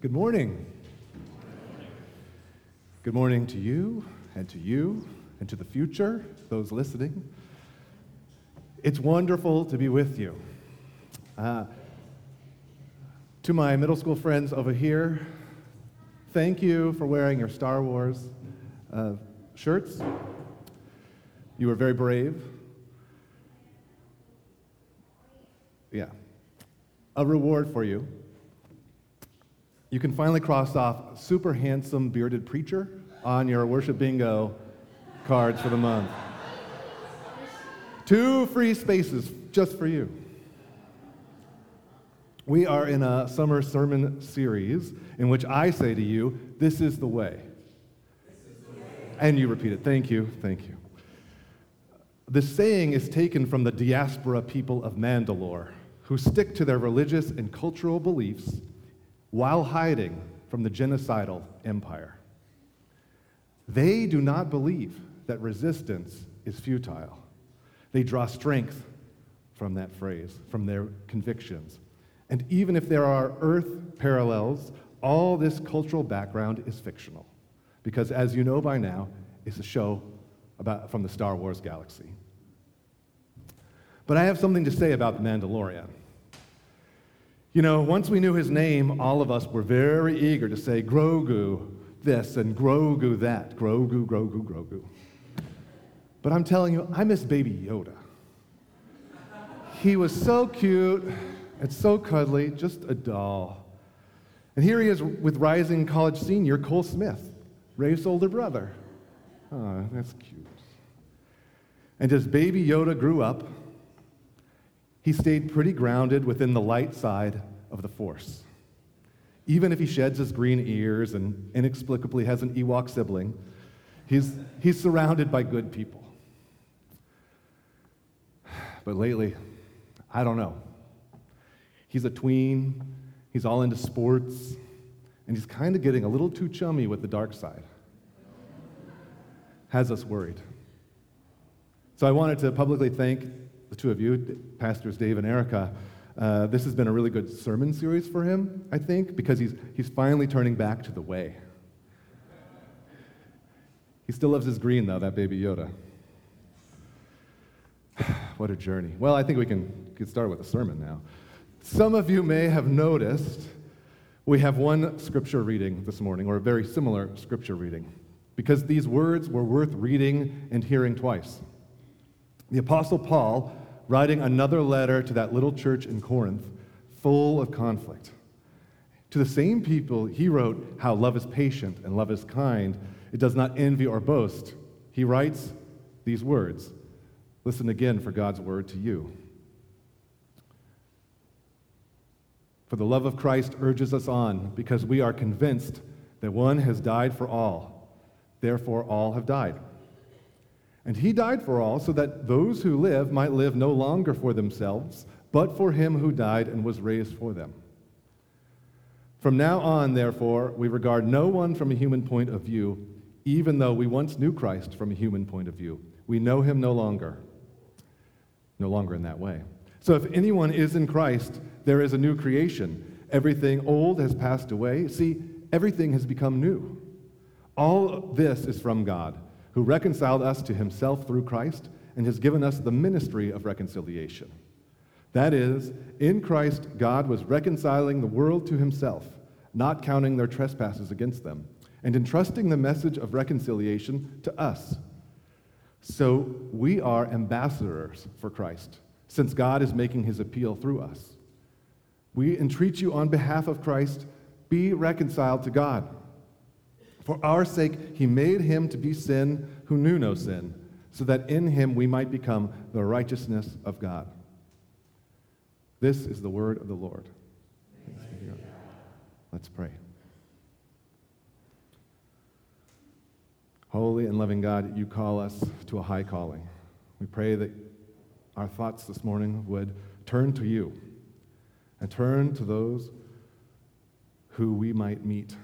Good morning. Good morning to you and to you and to the future, those listening. It's wonderful to be with you. Uh, to my middle school friends over here, thank you for wearing your Star Wars uh, shirts. You were very brave. Yeah. A reward for you. You can finally cross off super handsome bearded preacher on your worship bingo cards for the month. Two free spaces just for you. We are in a summer sermon series in which I say to you, This is the way. And you repeat it. Thank you, thank you. The saying is taken from the diaspora people of Mandalore, who stick to their religious and cultural beliefs while hiding from the genocidal empire. They do not believe that resistance is futile. They draw strength from that phrase, from their convictions. And even if there are earth parallels, all this cultural background is fictional. Because as you know by now, it's a show about, from the Star Wars galaxy. But I have something to say about the Mandalorian. You know, once we knew his name, all of us were very eager to say Grogu this and Grogu that. Grogu, Grogu, Grogu. But I'm telling you, I miss Baby Yoda. He was so cute and so cuddly, just a doll. And here he is with rising college senior Cole Smith, Ray's older brother. Oh, that's cute. And as Baby Yoda grew up, he stayed pretty grounded within the light side of the Force. Even if he sheds his green ears and inexplicably has an Ewok sibling, he's, he's surrounded by good people. But lately, I don't know. He's a tween, he's all into sports, and he's kind of getting a little too chummy with the dark side. Has us worried. So I wanted to publicly thank the two of you, Pastors Dave and Erica. Uh, this has been a really good sermon series for him, I think, because he's, he's finally turning back to the way. He still loves his green, though, that baby Yoda. what a journey. Well, I think we can get started with the sermon now. Some of you may have noticed we have one scripture reading this morning, or a very similar scripture reading, because these words were worth reading and hearing twice. The Apostle Paul, writing another letter to that little church in Corinth, full of conflict. To the same people, he wrote how love is patient and love is kind. It does not envy or boast. He writes these words. Listen again for God's word to you. For the love of Christ urges us on because we are convinced that one has died for all. Therefore, all have died. And he died for all, so that those who live might live no longer for themselves, but for him who died and was raised for them. From now on, therefore, we regard no one from a human point of view, even though we once knew Christ from a human point of view. We know him no longer, no longer in that way. So if anyone is in Christ, there is a new creation. Everything old has passed away. See, everything has become new. All this is from God who reconciled us to himself through Christ and has given us the ministry of reconciliation. That is, in Christ, God was reconciling the world to himself, not counting their trespasses against them, and entrusting the message of reconciliation to us. So we are ambassadors for Christ, since God is making his appeal through us. We entreat you on behalf of Christ, be reconciled to God. For our sake, he made him to be sin who knew no sin, so that in him we might become the righteousness of God. This is the word of the Lord. Let's pray. Holy and loving God, you call us to a high calling. We pray that our thoughts this morning would turn to you and turn to those who we might meet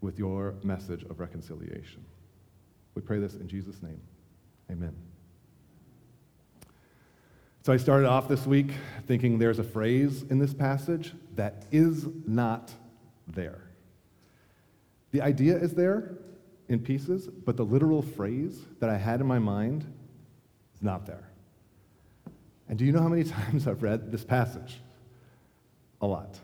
with your message of reconciliation. We pray this in Jesus' name. Amen. So I started off this week thinking there's a phrase in this passage that is not there. The idea is there in pieces, but the literal phrase that I had in my mind is not there. And do you know how many times I've read this passage? A lot.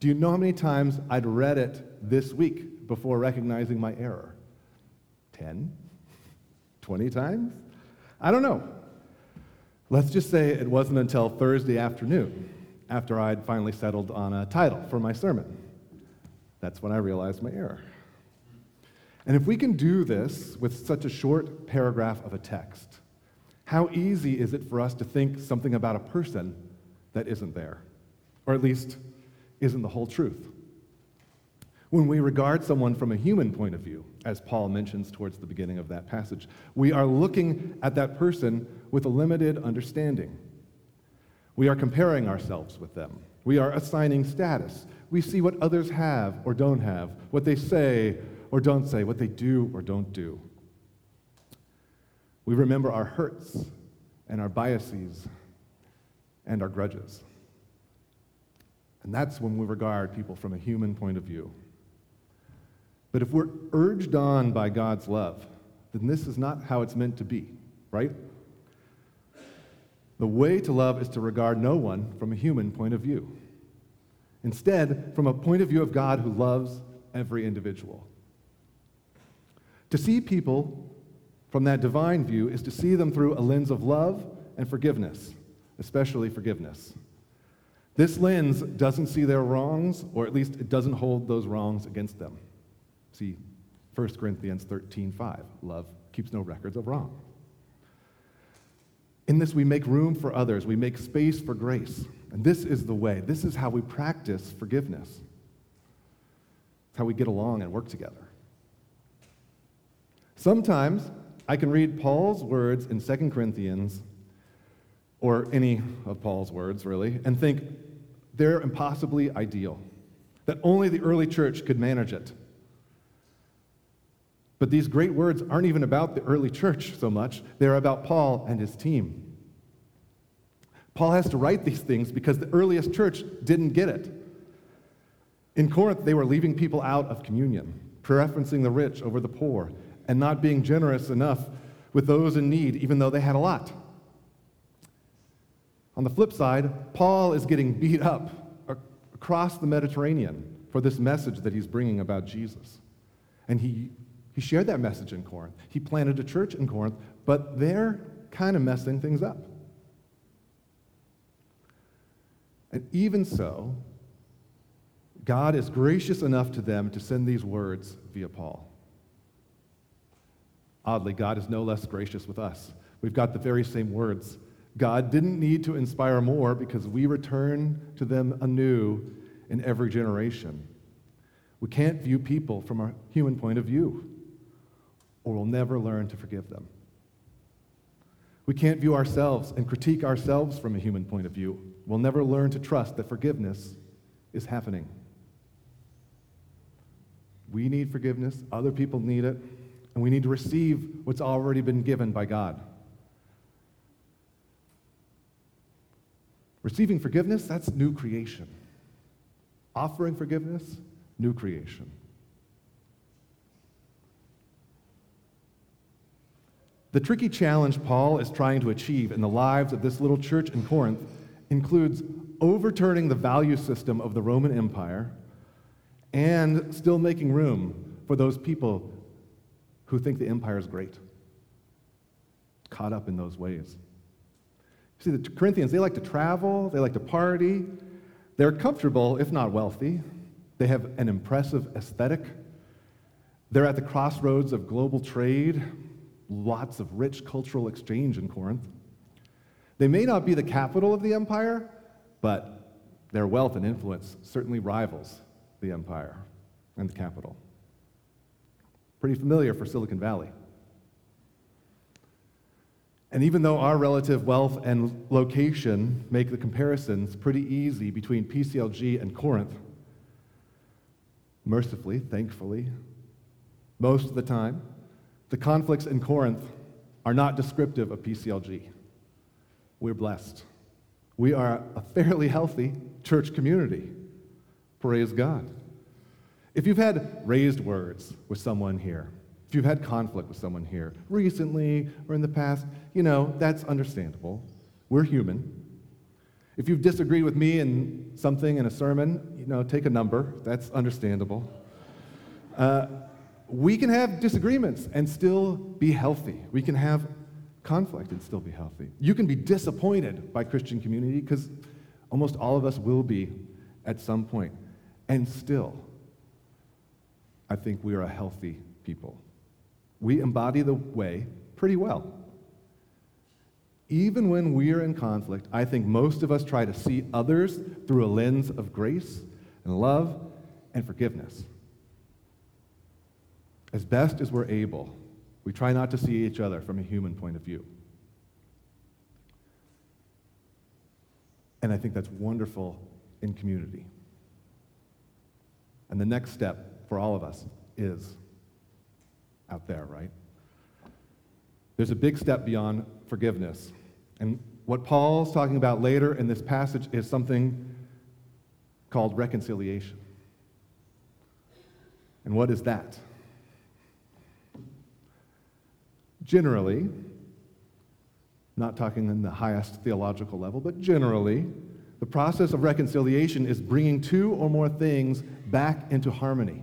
Do you know how many times I'd read it this week before recognizing my error? 10? 20 times? I don't know. Let's just say it wasn't until Thursday afternoon, after I'd finally settled on a title for my sermon. That's when I realized my error. And if we can do this with such a short paragraph of a text, how easy is it for us to think something about a person that isn't there? Or at least isn't the whole truth? When we regard someone from a human point of view, as Paul mentions towards the beginning of that passage, we are looking at that person with a limited understanding. We are comparing ourselves with them. We are assigning status. We see what others have or don't have, what they say or don't say, what they do or don't do. We remember our hurts and our biases and our grudges. And that's when we regard people from a human point of view. But if we're urged on by God's love, then this is not how it's meant to be, right? The way to love is to regard no one from a human point of view. Instead, from a point of view of God who loves every individual. To see people from that divine view is to see them through a lens of love and forgiveness, especially forgiveness. This lens doesn't see their wrongs, or at least it doesn't hold those wrongs against them. See 1 Corinthians 13:5. Love keeps no records of wrong. In this, we make room for others, we make space for grace. And this is the way. This is how we practice forgiveness. It's how we get along and work together. Sometimes I can read Paul's words in 2 Corinthians, or any of Paul's words, really, and think they're impossibly ideal, that only the early church could manage it. But these great words aren't even about the early church so much, they're about Paul and his team. Paul has to write these things because the earliest church didn't get it. In Corinth, they were leaving people out of communion, preferencing the rich over the poor, and not being generous enough with those in need, even though they had a lot. On the flip side, Paul is getting beat up across the Mediterranean for this message that he's bringing about Jesus. And he he shared that message in Corinth. He planted a church in Corinth, but they're kind of messing things up. And even so, God is gracious enough to them to send these words via Paul. Oddly, God is no less gracious with us. We've got the very same words. God didn't need to inspire more because we return to them anew in every generation. We can't view people from a human point of view or we'll never learn to forgive them. We can't view ourselves and critique ourselves from a human point of view. We'll never learn to trust that forgiveness is happening. We need forgiveness, other people need it, and we need to receive what's already been given by God. Receiving forgiveness, that's new creation. Offering forgiveness, new creation. The tricky challenge Paul is trying to achieve in the lives of this little church in Corinth includes overturning the value system of the Roman Empire and still making room for those people who think the empire is great, caught up in those ways. See, the Corinthians, they like to travel, they like to party, they're comfortable, if not wealthy, they have an impressive aesthetic, they're at the crossroads of global trade lots of rich cultural exchange in Corinth. They may not be the capital of the empire, but their wealth and influence certainly rivals the empire and the capital. Pretty familiar for Silicon Valley. And even though our relative wealth and location make the comparisons pretty easy between PCLG and Corinth, mercifully, thankfully, most of the time, the conflicts in Corinth are not descriptive of PCLG. We're blessed. We are a fairly healthy church community. Praise God. If you've had raised words with someone here, if you've had conflict with someone here recently or in the past, you know, that's understandable. We're human. If you've disagreed with me in something in a sermon, you know, take a number. That's understandable. Uh, we can have disagreements and still be healthy. We can have conflict and still be healthy. You can be disappointed by Christian community because almost all of us will be at some point. And still, I think we are a healthy people. We embody the way pretty well. Even when we are in conflict, I think most of us try to see others through a lens of grace and love and forgiveness. As best as we're able, we try not to see each other from a human point of view. And I think that's wonderful in community. And the next step for all of us is out there, right? There's a big step beyond forgiveness. And what Paul's talking about later in this passage is something called reconciliation. And what is that? Generally, not talking in the highest theological level, but generally, the process of reconciliation is bringing two or more things back into harmony.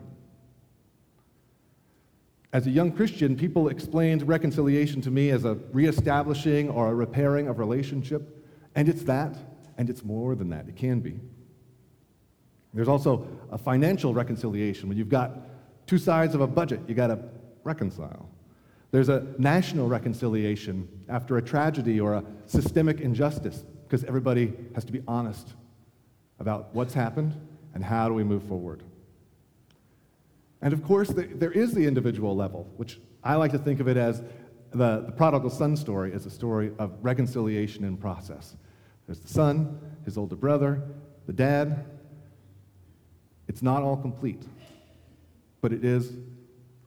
As a young Christian, people explained reconciliation to me as a reestablishing or a repairing of relationship, and it's that, and it's more than that. It can be. There's also a financial reconciliation when you've got two sides of a budget you got to reconcile. There's a national reconciliation after a tragedy or a systemic injustice because everybody has to be honest about what's happened and how do we move forward. And of course, there is the individual level, which I like to think of it as the, the prodigal son story as a story of reconciliation in process. There's the son, his older brother, the dad. It's not all complete, but it is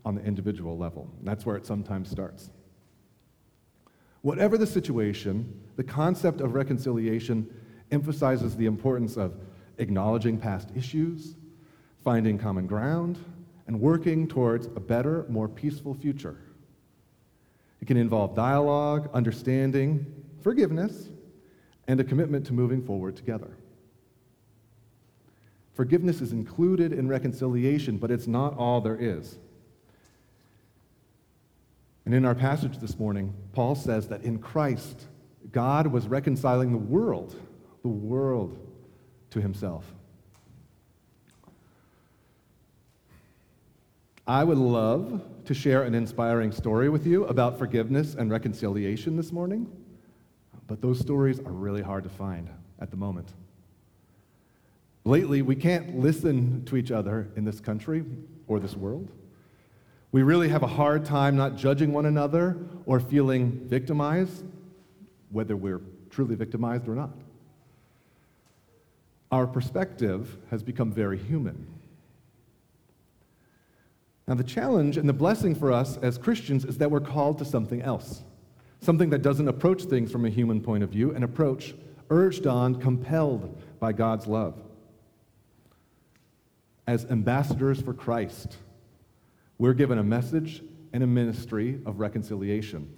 on the individual level. That's where it sometimes starts. Whatever the situation, the concept of reconciliation emphasizes the importance of acknowledging past issues, finding common ground, and working towards a better, more peaceful future. It can involve dialogue, understanding, forgiveness, and a commitment to moving forward together. Forgiveness is included in reconciliation, but it's not all there is. And in our passage this morning, Paul says that in Christ, God was reconciling the world, the world to himself. I would love to share an inspiring story with you about forgiveness and reconciliation this morning, but those stories are really hard to find at the moment. Lately, we can't listen to each other in this country or this world. We really have a hard time not judging one another or feeling victimized, whether we're truly victimized or not. Our perspective has become very human. Now, the challenge and the blessing for us as Christians is that we're called to something else, something that doesn't approach things from a human point of view, an approach urged on, compelled by God's love. As ambassadors for Christ, we're given a message and a ministry of reconciliation,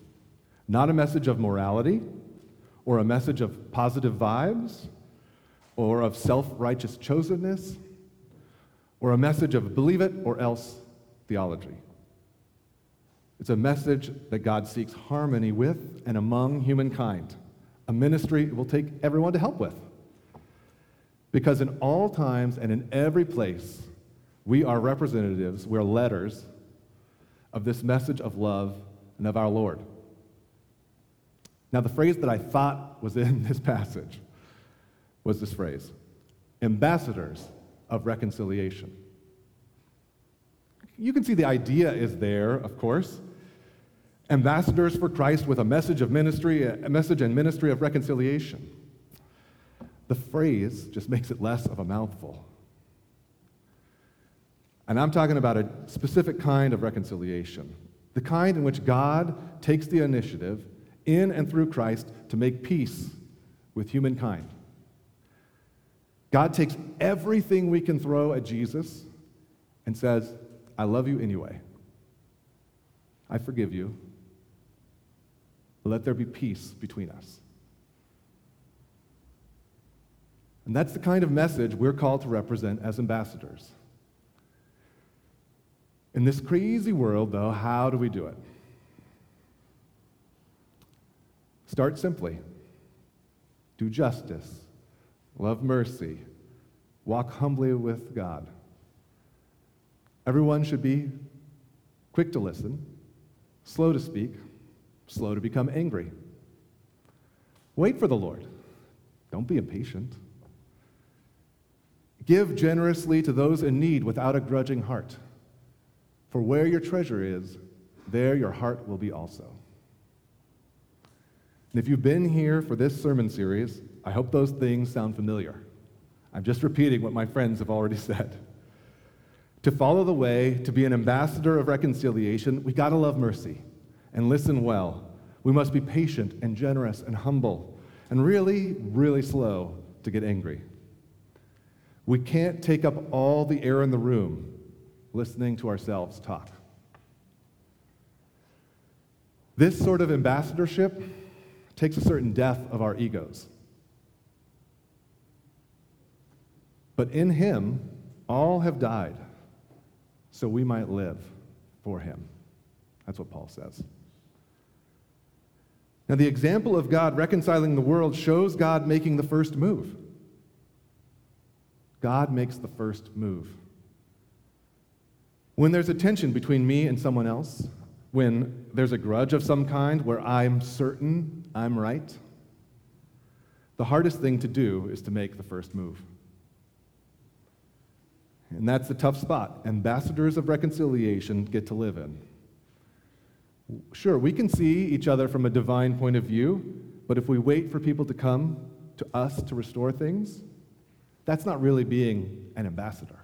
not a message of morality or a message of positive vibes or of self righteous chosenness or a message of believe it or else theology. It's a message that God seeks harmony with and among humankind, a ministry it will take everyone to help with. Because in all times and in every place, we are representatives, we're letters of this message of love and of our Lord. Now, the phrase that I thought was in this passage was this phrase ambassadors of reconciliation. You can see the idea is there, of course. Ambassadors for Christ with a message of ministry, a message and ministry of reconciliation. The phrase just makes it less of a mouthful. And I'm talking about a specific kind of reconciliation, the kind in which God takes the initiative in and through Christ to make peace with humankind. God takes everything we can throw at Jesus and says, I love you anyway. I forgive you. Let there be peace between us. And that's the kind of message we're called to represent as ambassadors. In this crazy world, though, how do we do it? Start simply do justice, love mercy, walk humbly with God. Everyone should be quick to listen, slow to speak, slow to become angry. Wait for the Lord. Don't be impatient. Give generously to those in need without a grudging heart. For where your treasure is, there your heart will be also. And if you've been here for this sermon series, I hope those things sound familiar. I'm just repeating what my friends have already said. To follow the way, to be an ambassador of reconciliation, we got to love mercy and listen well. We must be patient and generous and humble and really, really slow to get angry. We can't take up all the air in the room listening to ourselves talk. This sort of ambassadorship takes a certain death of our egos. But in him, all have died, so we might live for him. That's what Paul says. Now, the example of God reconciling the world shows God making the first move. God makes the first move. When there's a tension between me and someone else, when there's a grudge of some kind where I'm certain I'm right, the hardest thing to do is to make the first move. And that's the tough spot ambassadors of reconciliation get to live in. Sure, we can see each other from a divine point of view, but if we wait for people to come to us to restore things, that's not really being an ambassador.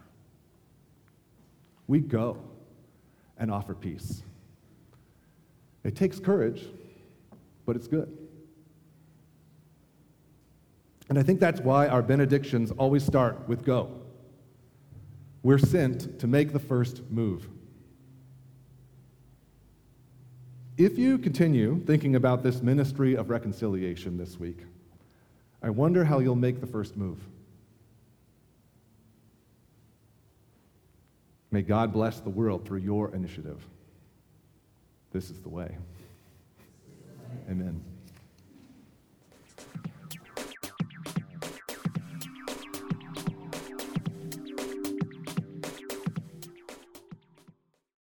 We go and offer peace. It takes courage, but it's good. And I think that's why our benedictions always start with go. We're sent to make the first move. If you continue thinking about this ministry of reconciliation this week, I wonder how you'll make the first move. May God bless the world through your initiative. This is the way. Amen.